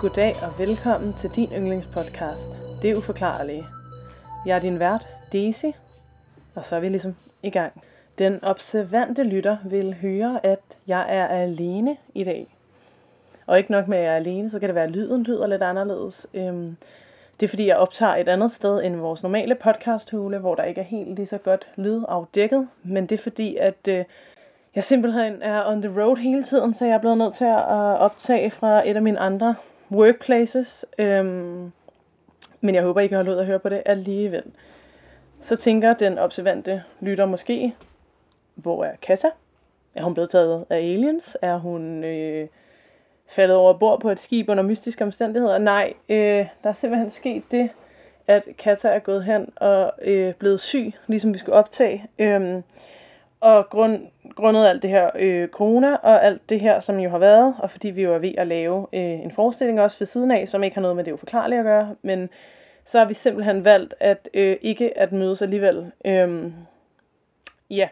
Goddag og velkommen til din yndlingspodcast, Det Uforklarlige. Jeg er din vært, Daisy, og så er vi ligesom i gang. Den observante lytter vil høre, at jeg er alene i dag. Og ikke nok med, at jeg er alene, så kan det være, at lyden lyder lidt anderledes. Øhm, det er fordi, jeg optager et andet sted end vores normale podcasthule, hvor der ikke er helt lige så godt lyd afdækket. Men det er fordi, at øh, jeg simpelthen er on the road hele tiden, så jeg er blevet nødt til at optage fra et af mine andre workplaces. Øhm, men jeg håber, I kan holde ud at høre på det alligevel. Så tænker den observante lytter måske, hvor er Kata? Er hun blevet taget af aliens? Er hun øh, faldet over bord på et skib under mystiske omstændigheder? Nej, øh, der er simpelthen sket det, at Kata er gået hen og øh, blevet syg, ligesom vi skulle optage. Øh, og grund, grundet alt det her øh, corona og alt det her, som jo har været, og fordi vi jo er ved at lave øh, en forestilling også ved siden af, som ikke har noget med det uforklarlige at gøre, men så har vi simpelthen valgt at øh, ikke at mødes alligevel. Øhm, ja.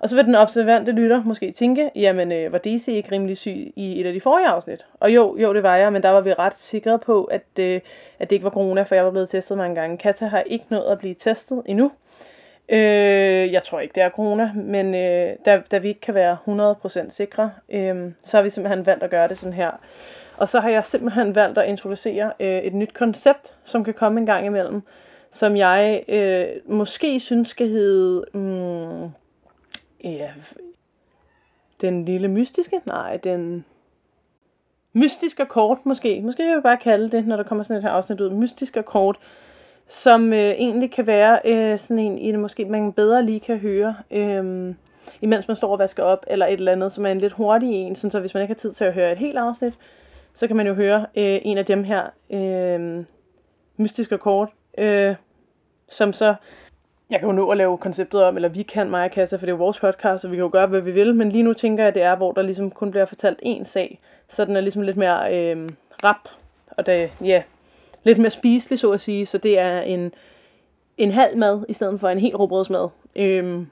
Og så vil den observante lytter måske tænke, jamen øh, var DC ikke rimelig syg i et af de forrige afsnit? Og jo, jo det var jeg, men der var vi ret sikre på, at, øh, at det ikke var corona, for jeg var blevet testet mange gange. Kata har ikke nået at blive testet endnu. Øh, jeg tror ikke, det er corona, men øh, da, da vi ikke kan være 100% sikre, øh, så har vi simpelthen valgt at gøre det sådan her. Og så har jeg simpelthen valgt at introducere øh, et nyt koncept, som kan komme en gang imellem, som jeg øh, måske synes skal hedde... Mm, ja, den lille mystiske? Nej, den mystiske kort måske. Måske vil jeg bare kalde det, når der kommer sådan et her afsnit ud. Mystiske kort som øh, egentlig kan være øh, sådan en, en, måske man bedre lige kan høre, øh, imens man står og vasker op, eller et eller andet, som er en lidt hurtig en, sådan så hvis man ikke har tid til at høre et helt afsnit, så kan man jo høre øh, en af dem her øh, mystiske kort, øh, som så, jeg kan jo nå at lave konceptet om, eller vi kan, mig og Kassa, for det er jo vores podcast, og vi kan jo gøre, hvad vi vil, men lige nu tænker jeg, at det er, hvor der ligesom kun bliver fortalt én sag, så den er ligesom lidt mere øh, rap, og det, ja, lidt mere spiselig, så at sige. Så det er en, en halv mad i stedet for en hel råbrødsmad. Øhm,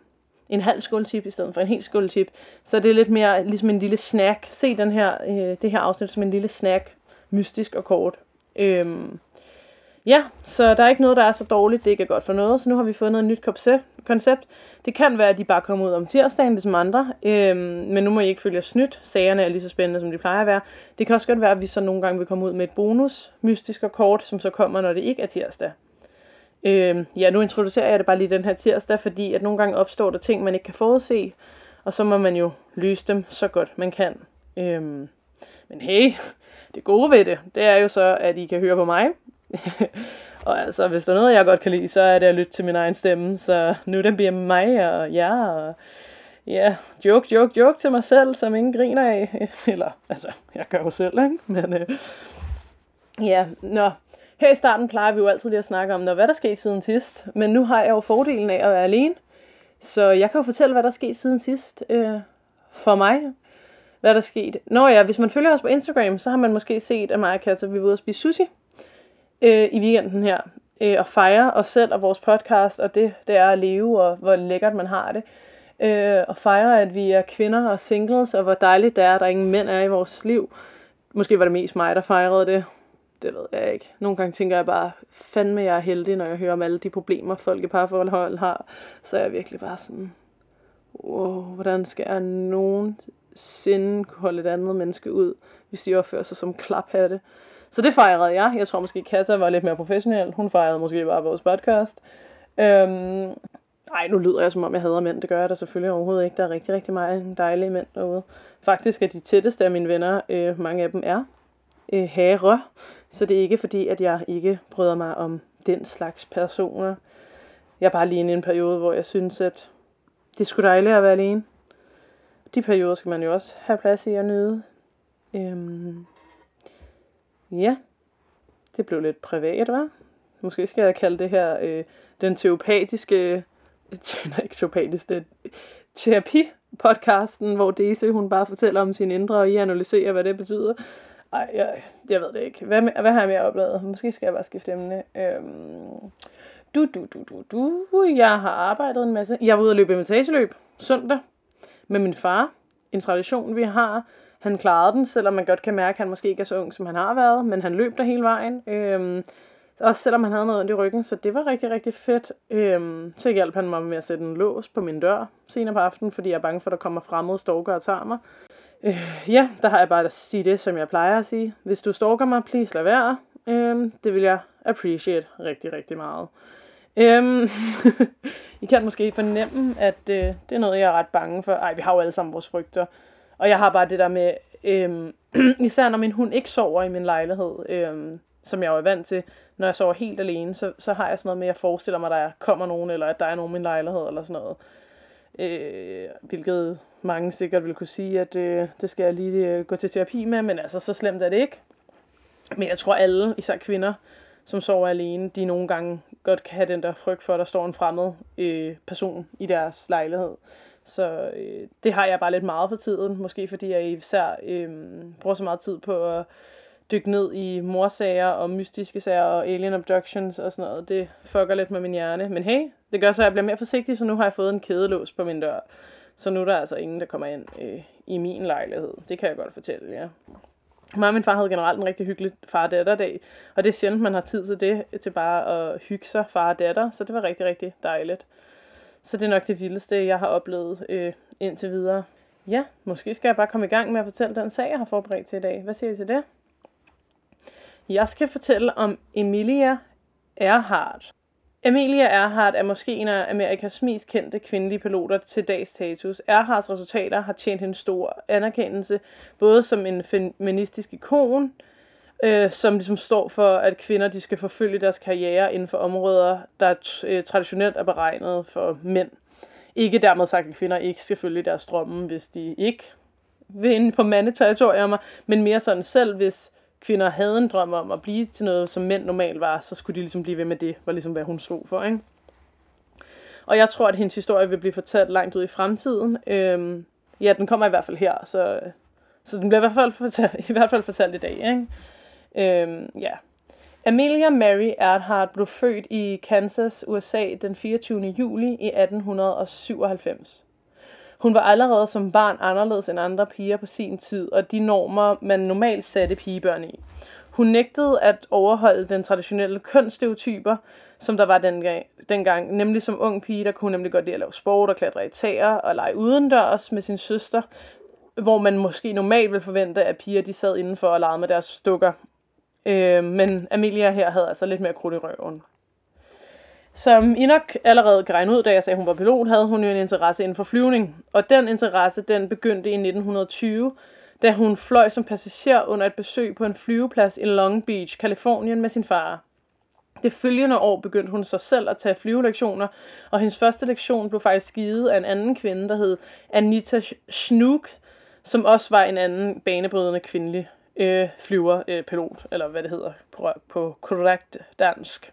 en halv skåltip i stedet for en hel skåltip. Så det er lidt mere ligesom en lille snack. Se den her, øh, det her afsnit som en lille snack. Mystisk og kort. Øhm, ja, så der er ikke noget, der er så dårligt, det ikke er godt for noget. Så nu har vi fundet et nyt koncept. Det kan være, at de bare kommer ud om tirsdagen, ligesom andre. Øhm, men nu må I ikke følge snydt. Sagerne er lige så spændende, som de plejer at være. Det kan også godt være, at vi så nogle gange vil komme ud med et bonus, mystisk og kort, som så kommer, når det ikke er tirsdag. Øhm, ja, nu introducerer jeg det bare lige den her tirsdag, fordi at nogle gange opstår der ting, man ikke kan forudse. Og så må man jo løse dem så godt man kan. Øhm, men hey, det gode ved det, det er jo så, at I kan høre på mig. Og altså, hvis der er noget, jeg godt kan lide, så er det at lytte til min egen stemme. Så nu den bliver mig og jer og ja, joke, joke, joke til mig selv, som ingen griner af. Eller, altså, jeg gør jo selv, ikke? Men øh, ja, nå. Her i starten plejer vi jo altid lige at snakke om, når, hvad der skete siden sidst. Men nu har jeg jo fordelen af at være alene. Så jeg kan jo fortælle, hvad der skete siden sidst øh, for mig. Hvad der skete. Nå ja, hvis man følger os på Instagram, så har man måske set, at mig og Katja, vi var ude at spise sushi øh, i weekenden her, øh, og fejre os selv og vores podcast, og det, det er at leve, og hvor lækkert man har det. Øh, og fejre, at vi er kvinder og singles, og hvor dejligt det er, at der ingen mænd er i vores liv. Måske var det mest mig, der fejrede det. Det ved jeg ikke. Nogle gange tænker jeg bare, fandme jeg er heldig, når jeg hører om alle de problemer, folk i parforhold har. Så er jeg virkelig bare sådan, wow, hvordan skal jeg nogensinde kunne holde et andet menneske ud, hvis de opfører sig som klaphatte. Så det fejrede jeg. Jeg tror måske, Kassa var lidt mere professionel. Hun fejrede måske bare vores podcast. Øhm, ej, nu lyder jeg som om, jeg hader mænd. Det gør jeg da selvfølgelig overhovedet ikke. Der er rigtig, rigtig mange dejlige mænd derude. Faktisk er de tætteste af mine venner, øh, mange af dem er øh, herre. Så det er ikke fordi, at jeg ikke bryder mig om den slags personer. Jeg er bare lige i en periode, hvor jeg synes, at det skulle dejligt at være alene. De perioder skal man jo også have plads i at nyde. Øhm, Ja, det blev lidt privat, var. Måske skal jeg kalde det her øh, den teopatiske, nej ikke teopatisk, det terapi-podcasten, hvor Daisy hun bare fortæller om sin indre, og I analyserer, hvad det betyder. Ej, jeg, jeg ved det ikke. Hvad, hvad har jeg mere oplevet? Måske skal jeg bare skifte emne. Øhm, du, du, du, du, du. Jeg har arbejdet en masse. Jeg var ude at løbe imitageløb søndag med min far. En tradition, vi har han klarede den, selvom man godt kan mærke, at han måske ikke er så ung, som han har været, men han løb der hele vejen. Øhm, også selvom han havde noget ondt i ryggen, så det var rigtig, rigtig fedt. Øhm, så hjalp han mig med at sætte en lås på min dør senere på aftenen, fordi jeg er bange for, at der kommer fremmede stalker og tager mig. Øh, ja, der har jeg bare at sige det, som jeg plejer at sige. Hvis du stalker mig, please lad være. Øhm, det vil jeg appreciate rigtig, rigtig meget. Øhm, I kan måske fornemme, at øh, det er noget, jeg er ret bange for. Ej, vi har jo alle sammen vores frygter. Og jeg har bare det der med, øhm, især når min hund ikke sover i min lejlighed, øhm, som jeg jo er vant til, når jeg sover helt alene, så, så har jeg sådan noget med, at jeg forestiller mig, at der kommer nogen, eller at der er nogen i min lejlighed, eller sådan noget. Øh, hvilket mange sikkert vil kunne sige, at øh, det skal jeg lige øh, gå til terapi med, men altså, så slemt er det ikke. Men jeg tror alle, især kvinder, som sover alene, de nogle gange godt kan have den der frygt for, at der står en fremmed øh, person i deres lejlighed. Så øh, det har jeg bare lidt meget for tiden, måske fordi jeg især øh, bruger så meget tid på at dykke ned i morsager og mystiske sager og alien abductions og sådan noget. Det fucker lidt med min hjerne. Men hey, det gør så, at jeg bliver mere forsigtig, så nu har jeg fået en kædelås på min dør. Så nu er der altså ingen, der kommer ind øh, i min lejlighed. Det kan jeg godt fortælle jer. Ja. Mig og min far havde generelt en rigtig hyggelig far-datter-dag, og det er sjældent, man har tid til det, til bare at hygge sig far-datter, så det var rigtig, rigtig dejligt. Så det er nok det vildeste, jeg har oplevet øh, indtil videre. Ja, måske skal jeg bare komme i gang med at fortælle den sag, jeg har forberedt til i dag. Hvad siger I til det? Jeg skal fortælle om Emilia Earhart. Emilia Earhart er måske en af Amerikas mest kendte kvindelige piloter til dags status. Earharts resultater har tjent hende stor anerkendelse, både som en feministisk ikon, øh, som ligesom står for, at kvinder de skal forfølge deres karriere inden for områder, der øh, traditionelt er beregnet for mænd. Ikke dermed sagt, at kvinder ikke skal følge deres drømme, hvis de ikke vil ind på mandeterritorier, men mere sådan selv, hvis kvinder havde en drøm om at blive til noget, som mænd normalt var, så skulle de ligesom blive ved med det, var ligesom hvad hun stod for, ikke? Og jeg tror, at hendes historie vil blive fortalt langt ud i fremtiden. Øhm, ja, den kommer i hvert fald her, så, så den bliver i hvert fald fortalt, i, hvert fald fortalt i dag, ikke? Øhm, ja. Amelia Mary Earhart blev født i Kansas, USA den 24. juli i 1897. Hun var allerede som barn anderledes end andre piger på sin tid, og de normer, man normalt satte pigebørn i. Hun nægtede at overholde den traditionelle kønsstereotyper, som der var dengang, dengang. Nemlig som ung pige, der kunne nemlig godt lide at lave sport og klatre i tæer og lege udendørs med sin søster, hvor man måske normalt ville forvente, at piger de sad indenfor og legede med deres dukker Øh, men Amelia her havde altså lidt mere krudt i røven. Som I nok allerede kan regne ud, da jeg sagde, at hun var pilot, havde hun jo en interesse inden for flyvning. Og den interesse, den begyndte i 1920, da hun fløj som passager under et besøg på en flyveplads i Long Beach, Kalifornien med sin far. Det følgende år begyndte hun så selv at tage flyvelektioner, og hendes første lektion blev faktisk givet af en anden kvinde, der hed Anita Schnook, som også var en anden banebrydende kvindelig øh, flyver, øh, pilot, eller hvad det hedder på, på korrekt dansk.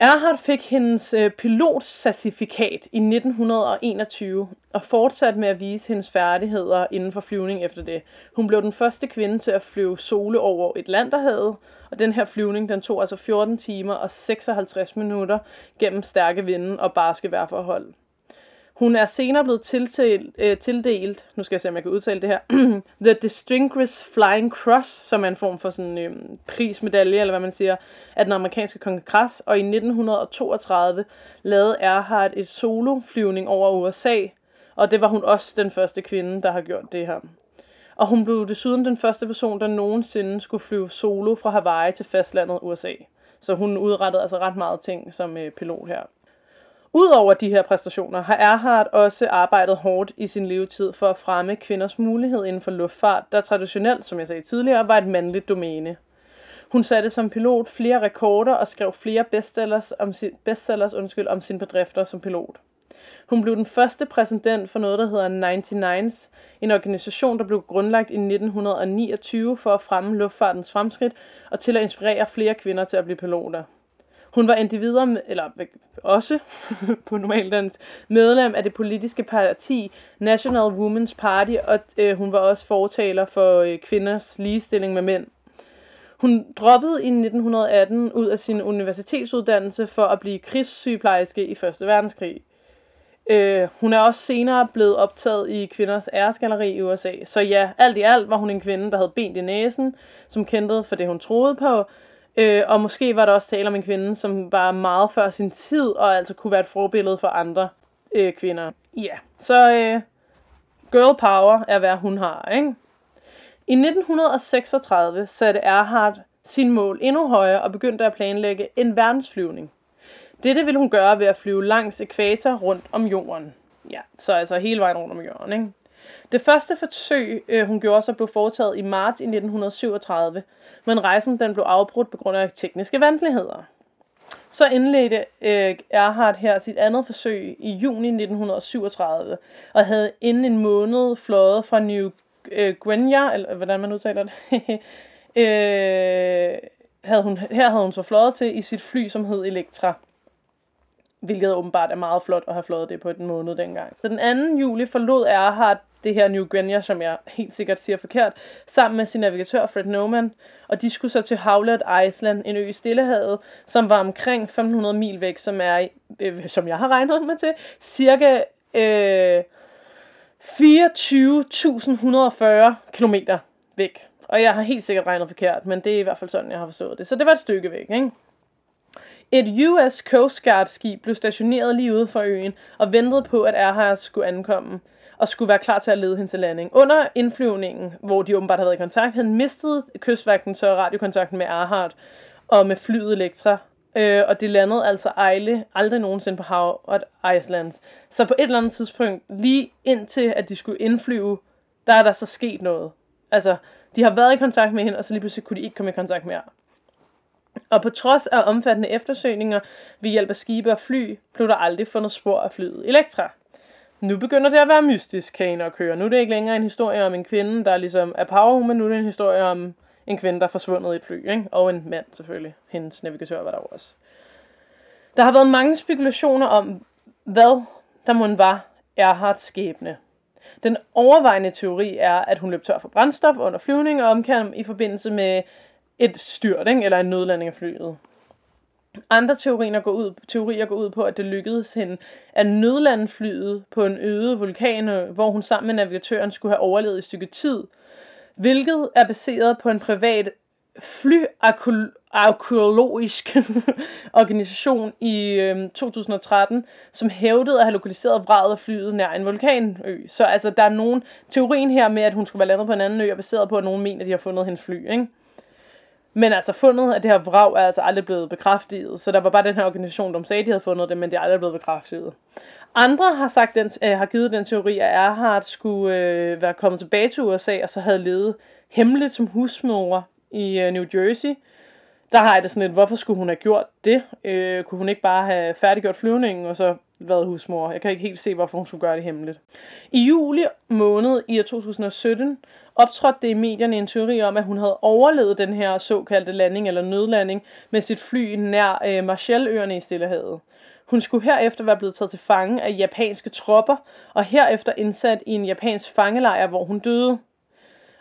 Erhard fik hendes øh, pilotcertifikat i 1921 og fortsatte med at vise hendes færdigheder inden for flyvning efter det. Hun blev den første kvinde til at flyve sole over et Atlanterhavet, og den her flyvning den tog altså 14 timer og 56 minutter gennem stærke vinde og barske vejrforhold. Hun er senere blevet tildelt, øh, tildelt, nu skal jeg se, om jeg kan udtale det her, The Distinguished Flying Cross, som er en form for sådan øh, prismedalje, eller hvad man siger, af den amerikanske kongres. Og i 1932 lavede Earhart et soloflyvning over USA, og det var hun også den første kvinde, der har gjort det her. Og hun blev desuden den første person, der nogensinde skulle flyve solo fra Hawaii til fastlandet USA. Så hun udrettede altså ret meget ting som øh, pilot her. Udover de her præstationer har Erhard også arbejdet hårdt i sin levetid for at fremme kvinders mulighed inden for luftfart, der traditionelt, som jeg sagde tidligere, var et mandligt domæne. Hun satte som pilot flere rekorder og skrev flere bestsellers om, sin, bestsellers, undskyld, om sine bedrifter som pilot. Hun blev den første præsident for noget, der hedder 99's, en organisation, der blev grundlagt i 1929 for at fremme luftfartens fremskridt og til at inspirere flere kvinder til at blive piloter. Hun var individer, eller også på normaldans, medlem af det politiske parti National Women's Party, og øh, hun var også fortaler for øh, kvinders ligestilling med mænd. Hun droppede i 1918 ud af sin universitetsuddannelse for at blive krigssygeplejerske i 1. verdenskrig. Øh, hun er også senere blevet optaget i kvinders æresgalleri i USA. Så ja, alt i alt var hun en kvinde, der havde ben i næsen, som kendte for det, hun troede på. Øh, og måske var der også tale om en kvinde, som var meget før sin tid, og altså kunne være et forbillede for andre øh, kvinder. Ja, så øh, girl power er, hvad hun har, ikke? I 1936 satte Erhard sin mål endnu højere og begyndte at planlægge en verdensflyvning. Dette ville hun gøre ved at flyve langs ekvator rundt om jorden. Ja, så altså hele vejen rundt om jorden, ikke? Det første forsøg, øh, hun gjorde så, blev foretaget i marts i 1937, men rejsen den blev afbrudt på grund af tekniske vanskeligheder. Så indledte øh, Erhard her sit andet forsøg i juni 1937, og havde inden en måned fløjet fra New øh, Guinea, eller hvordan man udtaler det, øh, havde hun, her havde hun så fløjet til i sit fly, som hed Elektra. Hvilket åbenbart er meget flot at have fløjet det på den måned dengang. Så den 2. juli forlod Erhard det her New Guinea, som jeg helt sikkert siger forkert, sammen med sin navigatør Fred Noman, og de skulle så til Howlet Island, en ø i Stillehavet, som var omkring 1500 mil væk, som er, øh, som jeg har regnet mig til, cirka øh, 24.140 km væk. Og jeg har helt sikkert regnet forkert, men det er i hvert fald sådan, jeg har forstået det. Så det var et stykke væk, ikke? Et US Coast Guard skib blev stationeret lige ude for øen og ventede på, at Erhard skulle ankomme og skulle være klar til at lede hende til landing. Under indflyvningen, hvor de åbenbart havde været i kontakt, havde mistet kystvagten så radiokontakten med Erhardt og med flyet Elektra. Øh, og det landede altså ejle, aldrig nogensinde på Howard Island. Så på et eller andet tidspunkt, lige indtil at de skulle indflyve, der er der så sket noget. Altså, de har været i kontakt med hende, og så lige pludselig kunne de ikke komme i kontakt mere. Og på trods af omfattende eftersøgninger ved hjælp af skibe og fly, blev der aldrig fundet spor af flyet Elektra. Nu begynder det at være mystisk, kan og høre. Nu er det ikke længere en historie om en kvinde, der ligesom er power, nu er det en historie om en kvinde, der er forsvundet i et fly, ikke? og en mand selvfølgelig. Hendes navigatør var der også. Der har været mange spekulationer om, hvad der må var Erhards skæbne. Den overvejende teori er, at hun løb tør for brændstof under flyvning og omkom i forbindelse med et styrt, ikke? eller en nødlanding af flyet. Andre teorier går, ud, teorier går ud på, at det lykkedes hende at nødlande flyet på en øde vulkan, øh, hvor hun sammen med navigatøren skulle have overlevet et stykke tid, hvilket er baseret på en privat flyarkeologisk organisation i øh, 2013, som hævdede at have lokaliseret vraget af flyet nær en vulkanø. Så altså, der er nogen teorien her med, at hun skulle være landet på en anden ø, er baseret på, at nogen mener, at de har fundet hendes fly. Ikke? Men altså fundet af det her vrag er altså aldrig blevet bekræftet, så der var bare den her organisation, der sagde, at de havde fundet det, men det er aldrig blevet bekræftet. Andre har sagt den, øh, har givet den teori, at Erhard skulle øh, være kommet tilbage til USA, og så havde levet hemmeligt som husmor i øh, New Jersey. Der har jeg det sådan lidt, hvorfor skulle hun have gjort det? Øh, kunne hun ikke bare have færdiggjort flyvningen, og så været husmor? Jeg kan ikke helt se, hvorfor hun skulle gøre det hemmeligt. I juli måned i 2017 optrådte det i medierne en teori om, at hun havde overlevet den her såkaldte landing eller nødlanding med sit fly nær øh, Marshalløerne i Stillehavet. Hun skulle herefter være blevet taget til fange af japanske tropper, og herefter indsat i en japansk fangelejr, hvor hun døde.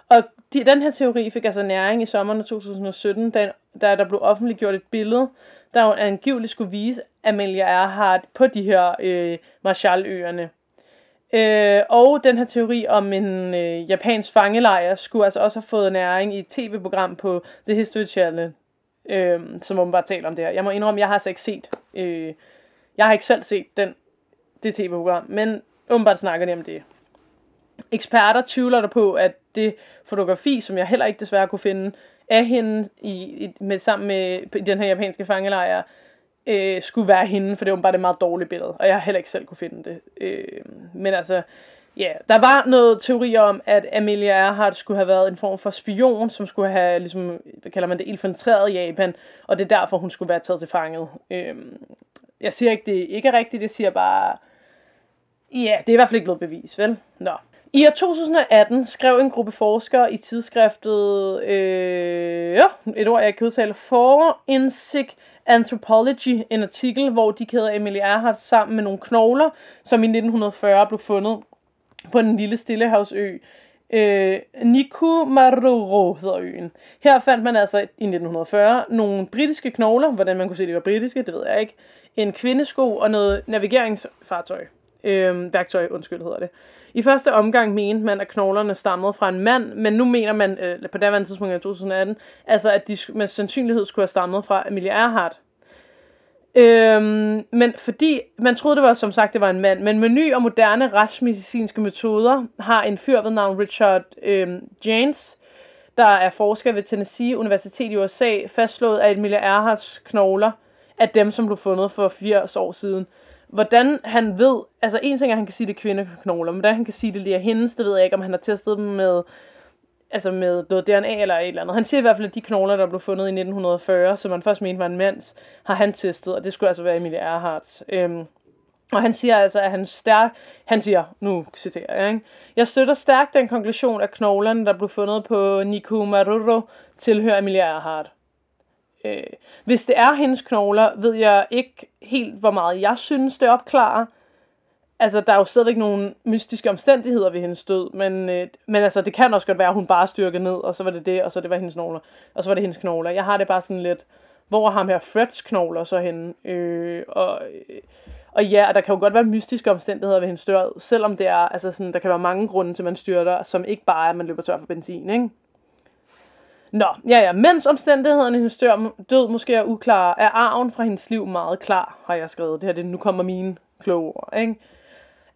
Og de, den her teori fik altså næring i sommeren 2017, da, da der blev offentliggjort et billede, der angiveligt skulle vise Amelia Earhart på de her øh, Marshalløerne. Øh, og den her teori om en øh, japansk fangelejr skulle altså også have fået næring i et tv-program på The History Channel, øh, som bare taler om det her. Jeg må indrømme, jeg har altså ikke set, øh, jeg har ikke selv set den, det tv-program, men åbenbart snakker de om det. Eksperter tvivler der på, at det fotografi, som jeg heller ikke desværre kunne finde, af hende i, i, med, sammen med i den her japanske fangelejr, øh, skulle være hende, for det var bare et meget dårligt billede, og jeg har heller ikke selv kunne finde det. Øh, men altså, ja, yeah, der var noget teori om, at Amelia Earhart skulle have været en form for spion, som skulle have, ligesom, hvad kalder man det, infiltreret Japan, og det er derfor, hun skulle være taget til fanget. Øh, jeg siger ikke, det ikke er rigtigt, jeg siger bare, ja, yeah, det er i hvert fald ikke blevet bevist, vel? Nå. I år 2018 skrev en gruppe forskere i tidsskriftet, øh, ja, et ord jeg kan udtale, Forensic Anthropology, en artikel, hvor de kæder Emilie Earhart sammen med nogle knogler, som i 1940 blev fundet på den lille stillehavsø. Øh, Nikumaroro hedder øen. Her fandt man altså i 1940 nogle britiske knogler, hvordan man kunne se, de var britiske, det ved jeg ikke, en kvindesko og noget navigeringsfartøj. Øh, værktøj, undskyld hedder det. I første omgang mente man, at knoglerne stammede fra en mand, men nu mener man, øh, på daværende tidspunkt i 2018, altså at de med sandsynlighed skulle have stammet fra Amelia Earhart. Øhm, men fordi man troede det var som sagt det var en mand, men med nye og moderne retsmedicinske metoder har en fyr ved navn Richard øhm, James, der er forsker ved Tennessee Universitet i USA, fastslået, at Emilia Earharts knogler er dem, som blev fundet for 80 år siden. Hvordan han ved, altså en ting er, at han kan sige, det er kvindeknogler, men hvordan han kan sige, det lige er hendes, det ved jeg ikke, om han har testet dem med, altså med noget DNA eller et eller andet. Han siger i hvert fald, at de knogler, der blev fundet i 1940, som man først mente var en mands, har han testet, og det skulle altså være Emilie Earhart. Øhm, og han siger altså, at han stærk, han siger, nu citerer jeg, ikke? Jeg støtter stærkt den konklusion, at knoglerne, der blev fundet på Niku Maruro, tilhører Emilie Earhart. Øh, hvis det er hendes knogler, ved jeg ikke helt, hvor meget jeg synes, det opklarer. Altså, der er jo stadigvæk nogle mystiske omstændigheder ved hendes død, men, øh, men altså, det kan også godt være, at hun bare styrkede ned, og så var det det, og så det var hendes knogler, og så var det hendes knogler. Jeg har det bare sådan lidt, hvor er ham her Freds knogler så henne? Øh, og, øh, og ja, der kan jo godt være mystiske omstændigheder ved hendes død, selvom det er, altså sådan, der kan være mange grunde til, at man styrter, som ikke bare er, at man løber tør for benzin, ikke? Nå, ja ja, mens omstændighederne hendes død måske er uklare, er arven fra hendes liv meget klar, har jeg skrevet. Det her, det, nu kommer mine kloge ord, ikke?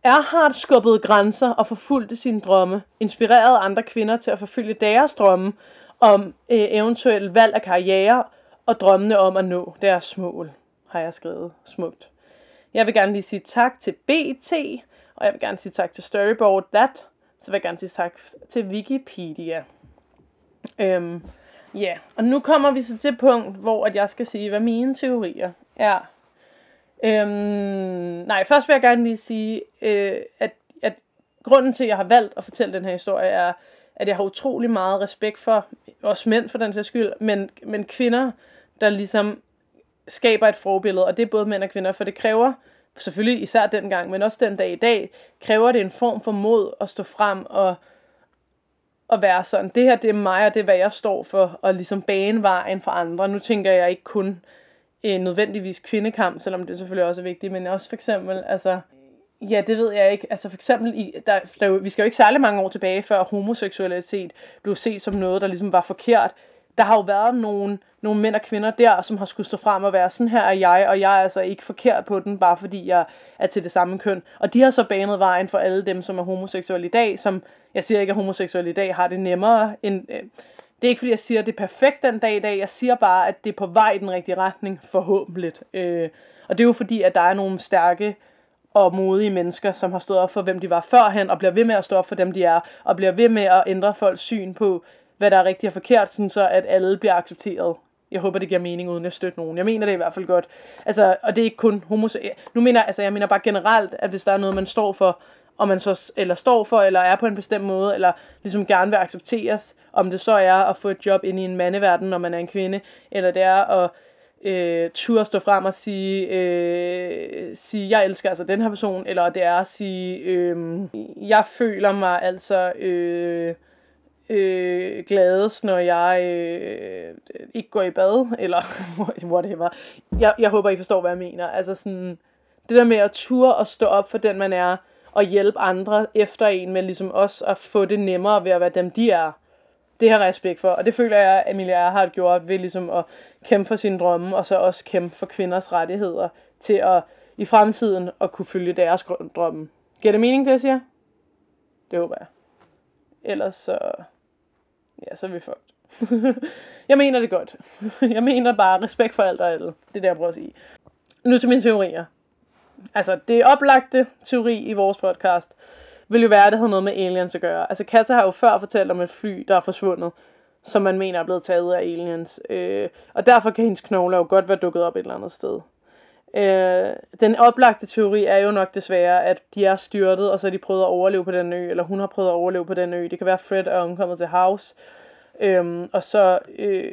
Erhard skubbede grænser og forfulgte sine drømme, inspirerede andre kvinder til at forfølge deres drømme om øh, eventuelt valg af karriere og drømmene om at nå deres mål, har jeg skrevet smukt. Jeg vil gerne lige sige tak til BT, og jeg vil gerne sige tak til Storyboard That, så vil jeg gerne sige tak til Wikipedia. Øhm, ja, og nu kommer vi så til et punkt, hvor at jeg skal sige, hvad mine teorier er. Øhm, nej, først vil jeg gerne lige sige, øh, at, at grunden til, at jeg har valgt at fortælle den her historie, er, at jeg har utrolig meget respekt for, os mænd for den sags skyld, men, men kvinder, der ligesom skaber et forbillede, og det er både mænd og kvinder, for det kræver, selvfølgelig især dengang, men også den dag i dag, kræver det en form for mod at stå frem og, at være sådan, det her det er mig, og det er hvad jeg står for, og ligesom bane vejen for andre. Nu tænker jeg ikke kun øh, nødvendigvis kvindekamp, selvom det selvfølgelig også er vigtigt, men også for eksempel, altså, ja, det ved jeg ikke, altså for eksempel, i, der, der, vi skal jo ikke særlig mange år tilbage, før homoseksualitet blev set som noget, der ligesom var forkert. Der har jo været nogle, nogle mænd og kvinder der, som har skulle stå frem og være, sådan her er jeg, og jeg er altså ikke forkert på den, bare fordi jeg er til det samme køn. Og de har så banet vejen for alle dem, som er homoseksuelle i dag, som jeg siger ikke, at homoseksuelle i dag har det nemmere. End, øh, det er ikke fordi, jeg siger, at det er perfekt den dag i dag. Jeg siger bare, at det er på vej i den rigtige retning, forhåbentlig. Øh, og det er jo fordi, at der er nogle stærke og modige mennesker, som har stået op for, hvem de var førhen, og bliver ved med at stå op for dem, de er, og bliver ved med at ændre folks syn på, hvad der er rigtigt og forkert, sådan så at alle bliver accepteret. Jeg håber, det giver mening, uden at støtte nogen. Jeg mener det i hvert fald godt. Altså, og det er ikke kun homoseksuelle. Nu mener altså, jeg mener bare generelt, at hvis der er noget, man står for, og man så eller står for, eller er på en bestemt måde, eller ligesom gerne vil accepteres, om det så er at få et job ind i en mandeverden, når man er en kvinde, eller det er at øh, turde stå frem og sige, øh, sige, jeg elsker altså den her person, eller det er at sige, øh, jeg føler mig altså øh, øh, gladest, når jeg øh, ikke går i bad, eller whatever. Jeg, jeg håber, I forstår, hvad jeg mener. Altså sådan, det der med at ture og stå op for den, man er, og hjælpe andre efter en med ligesom os at få det nemmere ved at være dem, de er. Det har jeg respekt for, og det føler jeg, at Emilia har gjort ved ligesom at kæmpe for sine drømme, og så også kæmpe for kvinders rettigheder til at i fremtiden at kunne følge deres drømme. Giver det mening, det jeg siger? Det håber jeg. Ellers så... Ja, så er vi fucked. jeg mener det godt. jeg mener bare respekt for alt og alt. Det er det, jeg prøver at sige. Nu til mine teorier altså det oplagte teori i vores podcast, vil jo være, at det havde noget med aliens at gøre. Altså Katja har jo før fortalt om et fly, der er forsvundet, som man mener er blevet taget af aliens. Øh, og derfor kan hendes knogler jo godt være dukket op et eller andet sted. Øh, den oplagte teori er jo nok desværre, at de er styrtet, og så har de prøvet at overleve på den ø, eller hun har prøvet at overleve på den ø. Det kan være, at Fred er omkommet til house, øh, og så øh,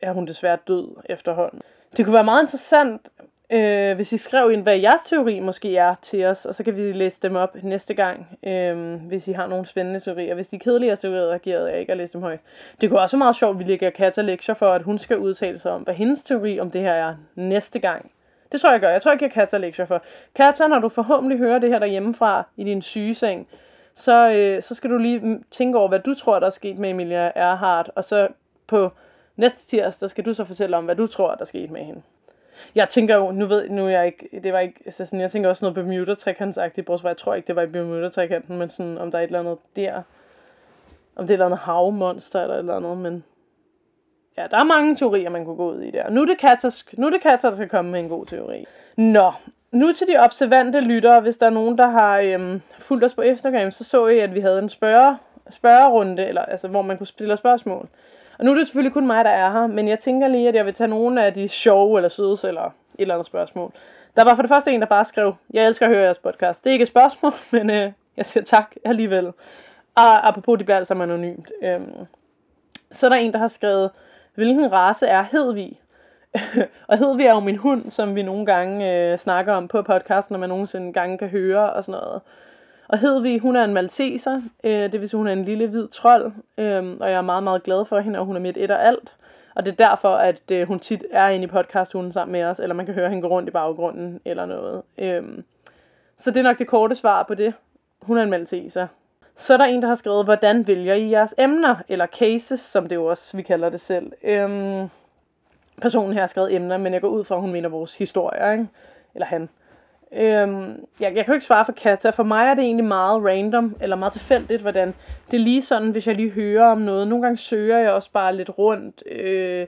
er hun desværre død efterhånden. Det kunne være meget interessant Øh, hvis I skrev ind, hvad jeres teori måske er til os, og så kan vi læse dem op næste gang, øh, hvis I har nogle spændende teorier. Hvis de er kedelige, så reagerede jeg ikke at læse dem højt. Det kunne også være meget sjovt, at vi lægger Katja lektier for, at hun skal udtale sig om, hvad hendes teori om det her er næste gang. Det tror jeg, jeg gør. Jeg tror, jeg giver Katja lektier for. Katja, når du forhåbentlig hører det her derhjemmefra i din sygeseng, så, øh, så skal du lige tænke over, hvad du tror, der er sket med Emilia Earhart, og så på næste tirsdag skal du så fortælle om, hvad du tror, der er sket med hende. Jeg tænker jo, nu ved nu er jeg ikke, det var ikke, altså sådan, jeg tænker også noget Bermuda-trekantsagtigt, bortset jeg tror ikke, det var i Bermuda-trekanten, men sådan, om der er et eller andet der, om det er et eller andet havmonster eller et eller andet, men ja, der er mange teorier, man kunne gå ud i der. Nu er det Katas, nu er det Katas, der skal komme med en god teori. Nå, nu til de observante lyttere, hvis der er nogen, der har øhm, fulgt os på Instagram, så så I, at vi havde en spørge, spørgerunde, eller, altså, hvor man kunne stille spørgsmål. Og nu er det selvfølgelig kun mig, der er her, men jeg tænker lige, at jeg vil tage nogle af de sjove eller søde eller et eller andet spørgsmål. Der var for det første en, der bare skrev, jeg elsker at høre jeres podcast. Det er ikke et spørgsmål, men øh, jeg siger tak alligevel. Og apropos, det bliver altså anonymt. Øhm, så er der en, der har skrevet, hvilken race er Hedvig? og Hedvig er jo min hund, som vi nogle gange øh, snakker om på podcasten, når man nogensinde gange kan høre og sådan noget. Og Hedvig, hun er en malteser, øh, det vil sige, hun er en lille hvid trold, øh, og jeg er meget, meget glad for hende, og hun er mit et og alt. Og det er derfor, at øh, hun tit er inde i podcasthunden sammen med os, eller man kan høre hende gå rundt i baggrunden, eller noget. Øh, så det er nok det korte svar på det. Hun er en malteser. Så er der en, der har skrevet, hvordan vælger I jeres emner, eller cases, som det jo også, vi kalder det selv. Øh, personen her har skrevet emner, men jeg går ud fra, at hun mener vores historier, ikke? eller han. Øhm, jeg, jeg kan jo ikke svare for Katja. For mig er det egentlig meget random, eller meget tilfældigt, hvordan det er lige sådan, hvis jeg lige hører om noget. Nogle gange søger jeg også bare lidt rundt. Øh,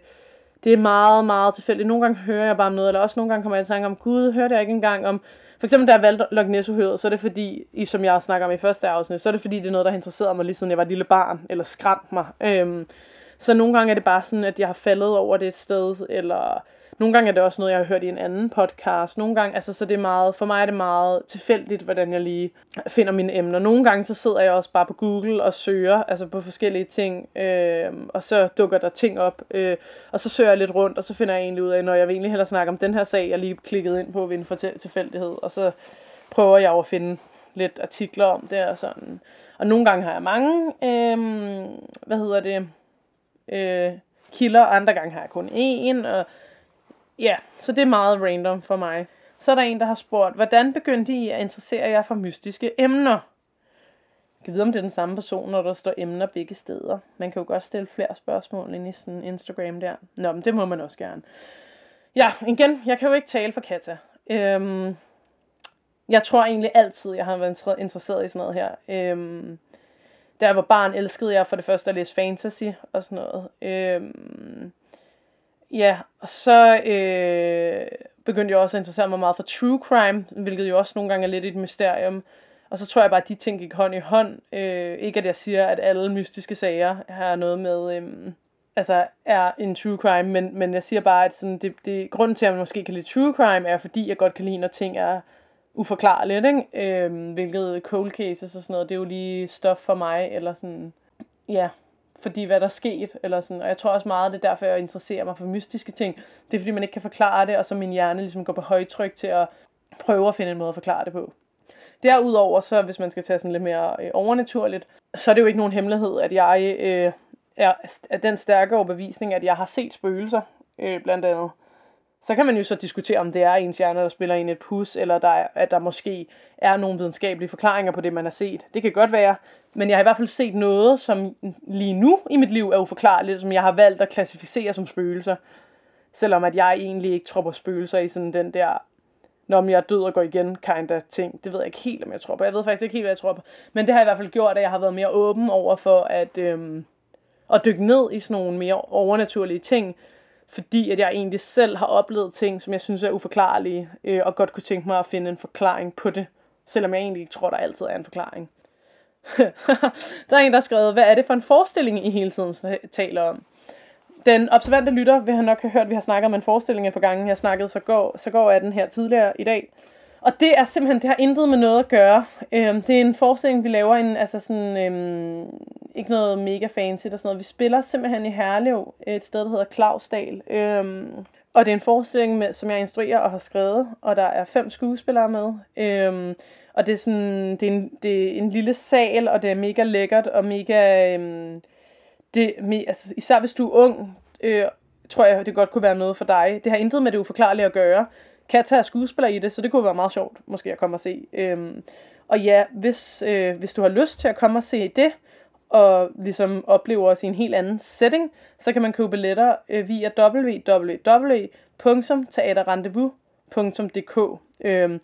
det er meget, meget tilfældigt. Nogle gange hører jeg bare om noget, eller også nogle gange kommer jeg i tanke om, gud, hørte jeg ikke engang om... For eksempel, da jeg valgte Loch ness så er det fordi, i, som jeg snakker om i første afsnit, så er det fordi, det er noget, der har interesseret mig lige siden jeg var et lille barn, eller skræmt mig. Øhm, så nogle gange er det bare sådan, at jeg har faldet over det et sted, eller nogle gange er det også noget, jeg har hørt i en anden podcast. Nogle gange, altså så det er meget, for mig er det meget tilfældigt, hvordan jeg lige finder mine emner. Nogle gange så sidder jeg også bare på Google og søger, altså på forskellige ting, øh, og så dukker der ting op, øh, og så søger jeg lidt rundt, og så finder jeg egentlig ud af, når jeg vil egentlig hellere snakke om den her sag, jeg lige klikket ind på ved en tilfældighed, og så prøver jeg at finde lidt artikler om det og sådan. Og nogle gange har jeg mange, øh, hvad hedder det, øh, kilder, andre gange har jeg kun én, og Ja, så det er meget random for mig. Så er der en, der har spurgt, hvordan begyndte I at interessere jer for mystiske emner? Jeg kan vide, om det er den samme person, når der står emner begge steder. Man kan jo godt stille flere spørgsmål ind i sådan Instagram der. Nå, men det må man også gerne. Ja, igen, jeg kan jo ikke tale for Katja. Øhm, jeg tror egentlig altid, jeg har været interesseret i sådan noget her. Øhm, da jeg var barn, elskede jeg for det første at læse fantasy og sådan noget. Øhm, Ja, og så øh, begyndte jeg også at interessere mig meget for true crime, hvilket jo også nogle gange er lidt et mysterium. Og så tror jeg bare, at de ting gik hånd i hånd. Øh, ikke at jeg siger, at alle mystiske sager har noget med, øh, altså er en true crime, men, men jeg siger bare, at sådan, det, det, grunden til, at man måske kan lide true crime, er fordi, jeg godt kan lide, når ting er uforklarligt, ikke? Øh, hvilket cold cases og sådan noget, det er jo lige stof for mig, eller sådan, ja, fordi hvad der er sket, eller sådan. Og jeg tror også meget, det er derfor, jeg interesserer mig for mystiske ting. Det er fordi, man ikke kan forklare det, og så min hjerne ligesom går på højtryk til at prøve at finde en måde at forklare det på. Derudover, så hvis man skal tage sådan lidt mere øh, overnaturligt, så er det jo ikke nogen hemmelighed, at jeg øh, er, er den stærke overbevisning, at jeg har set spøgelser, øh, blandt andet. Så kan man jo så diskutere, om det er ens hjerne, der spiller en et pus, eller der er, at der måske er nogle videnskabelige forklaringer på det, man har set. Det kan godt være, men jeg har i hvert fald set noget, som lige nu i mit liv er uforklarligt, som jeg har valgt at klassificere som spøgelser. Selvom at jeg egentlig ikke tror på spøgelser i sådan den der, når jeg er død og går igen, kind of ting. Det ved jeg ikke helt, om jeg tror på. Jeg ved faktisk ikke helt, hvad jeg tror på. Men det har i hvert fald gjort, at jeg har været mere åben over for at, øhm, at dykke ned i sådan nogle mere overnaturlige ting, fordi at jeg egentlig selv har oplevet ting, som jeg synes er uforklarlige, øh, og godt kunne tænke mig at finde en forklaring på det, selvom jeg egentlig ikke tror, der altid er en forklaring. der er en, der har skrevet, hvad er det for en forestilling, I hele tiden taler om? Den observante lytter vil han nok have hørt, at vi har snakket om en forestilling et par gange. Jeg snakkede så går, så går af den her tidligere i dag. Og det er simpelthen, det har intet med noget at gøre. Øhm, det er en forestilling, vi laver en, altså sådan, øhm, ikke noget mega fancy eller sådan noget. Vi spiller simpelthen i Herlev, et sted, der hedder Clausdal. Øhm, og det er en forestilling, med, som jeg instruerer og har skrevet, og der er fem skuespillere med. Øhm, og det er sådan, det er, en, det er en lille sal, og det er mega lækkert, og mega, øhm, det, me, altså, især hvis du er ung, øh, tror jeg, det godt kunne være noget for dig. Det har intet med det uforklarlige at gøre kan tage skuespiller i det, så det kunne være meget sjovt, måske at komme og se. Øhm, og ja, hvis, øh, hvis du har lyst til at komme og se det, og ligesom opleve os i en helt anden setting, så kan man købe billetter øh, via www.teaterrendezvous.dk. Øhm,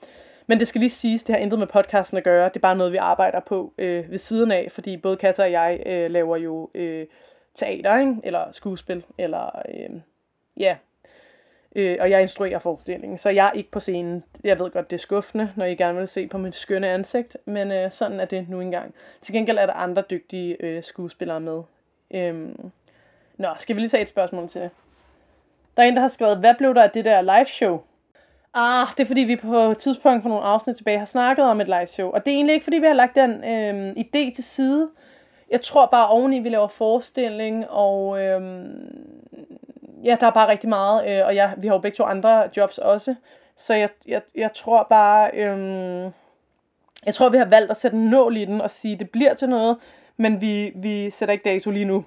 men det skal lige siges, det har intet med podcasten at gøre. Det er bare noget, vi arbejder på øh, ved siden af, fordi både Katja og jeg øh, laver jo øh, teater, ikke? eller skuespil, eller øh, ja, øh, og jeg instruerer forestillingen, så jeg er ikke på scenen. Jeg ved godt, det er skuffende, når I gerne vil se på mit skønne ansigt, men øh, sådan er det nu engang. Til gengæld er der andre dygtige øh, skuespillere med. Øhm. Nå, skal vi lige tage et spørgsmål til? Der er en, der har skrevet, hvad blev der af det der live show? Ah, det er fordi, vi på et tidspunkt for nogle afsnit tilbage har snakket om et live show. Og det er egentlig ikke, fordi vi har lagt den øh, idé til side. Jeg tror bare oveni, vi laver forestilling, og øh, ja, der er bare rigtig meget. Øh, og jeg, vi har jo begge to andre jobs også. Så jeg, jeg, jeg tror bare, øh, jeg tror, vi har valgt at sætte en nål i den og sige, at det bliver til noget, men vi, vi sætter ikke dato lige nu.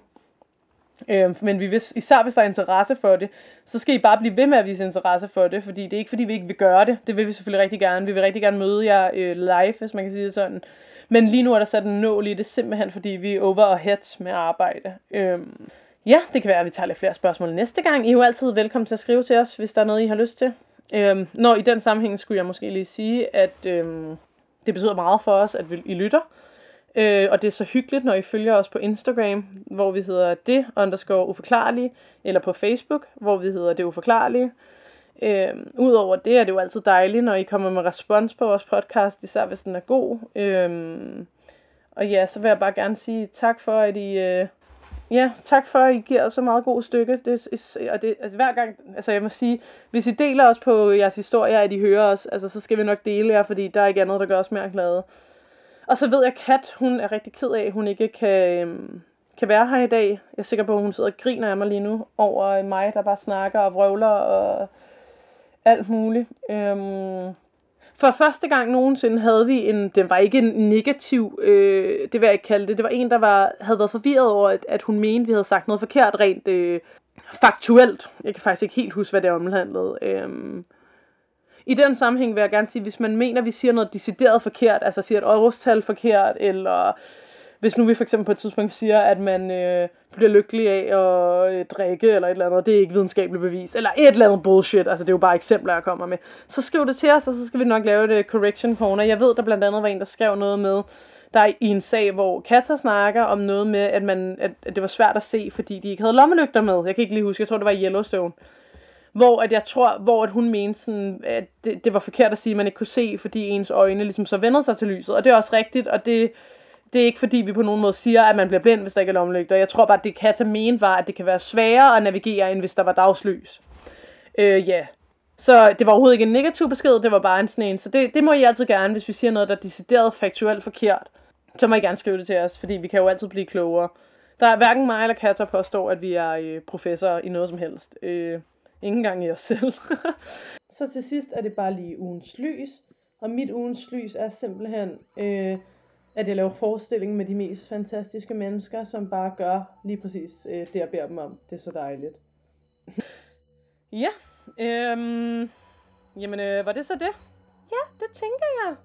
Øh, men vi vil, især hvis der er interesse for det, så skal I bare blive ved med at vise interesse for det, fordi det er ikke fordi, vi ikke vil gøre det. Det vil vi selvfølgelig rigtig gerne. Vi vil rigtig gerne møde jer øh, live, hvis man kan sige det sådan. Men lige nu er der sat en nål i det, simpelthen fordi vi er over og head med arbejde. Øh, ja, det kan være, at vi tager lidt flere spørgsmål næste gang. I er jo altid velkommen til at skrive til os, hvis der er noget, I har lyst til. Øhm, når i den sammenhæng skulle jeg måske lige sige, at øhm, det betyder meget for os, at I lytter. Øh, og det er så hyggeligt, når I følger os på Instagram, hvor vi hedder det underscore uforklarlige, eller på Facebook, hvor vi hedder det uforklarlige. Øh, Udover det er det jo altid dejligt, når I kommer med respons på vores podcast, især hvis den er god. Øh, og ja, så vil jeg bare gerne sige tak for, at I... Øh, ja, tak for, at I giver så meget god stykke. Det, og det, altså, hver gang, altså jeg må sige, hvis I deler os på jeres historier, at I hører os, altså, så skal vi nok dele jer, fordi der er ikke andet, der gør os mere glade. Og så ved jeg, at Kat, hun er rigtig ked af, at hun ikke kan, øhm, kan være her i dag. Jeg er sikker på, at hun sidder og griner af mig lige nu over mig, der bare snakker og vrøvler og alt muligt. Øhm, for første gang nogensinde havde vi en, det var ikke en negativ, øh, det vil jeg ikke kalde det, det var en, der var, havde været forvirret over, at, at hun mente, vi havde sagt noget forkert rent øh, faktuelt. Jeg kan faktisk ikke helt huske, hvad det omhandlede. Øh, i den sammenhæng vil jeg gerne sige, hvis man mener, at vi siger noget decideret forkert, altså siger et årstal forkert, eller hvis nu vi for eksempel på et tidspunkt siger, at man øh, bliver lykkelig af at øh, drikke, eller et eller andet, det er ikke videnskabeligt bevis, eller et eller andet bullshit, altså det er jo bare eksempler, jeg kommer med, så skriv det til os, og så skal vi nok lave et øh, correction corner. Jeg ved, der blandt andet var en, der skrev noget med, der er i en sag, hvor Katter snakker om noget med, at, man, at det var svært at se, fordi de ikke havde lommelygter med. Jeg kan ikke lige huske, jeg tror, det var i Yellowstone. Hvor at jeg tror, hvor at hun mente sådan, at det, det var forkert at sige, at man ikke kunne se, fordi ens øjne ligesom så vendede sig til lyset. Og det er også rigtigt, og det, det er ikke fordi, vi på nogen måde siger, at man bliver blind, hvis der ikke er lommelygter. Jeg tror bare, at det Kata mene var, at det kan være sværere at navigere, end hvis der var dagslys. Øh, ja. Så det var overhovedet ikke en negativ besked, det var bare en sådan en. Så det, det må I altid gerne, hvis vi siger noget, der er decideret faktuelt forkert. Så må I gerne skrive det til os, fordi vi kan jo altid blive klogere. Der er hverken mig eller Kata påstår, at vi er øh, professorer i noget som helst. Øh, Ingen gang i os selv. så til sidst er det bare lige ugens lys. Og mit ugens lys er simpelthen, øh, at jeg laver forestilling med de mest fantastiske mennesker, som bare gør lige præcis øh, det, jeg beder dem om. Det er så dejligt. ja, øhm, jamen øh, var det så det? Ja, det tænker jeg.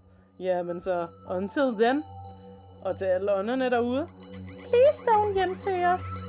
Jamen så, until then, og til alle ånderne derude, please don't hjemsøge os.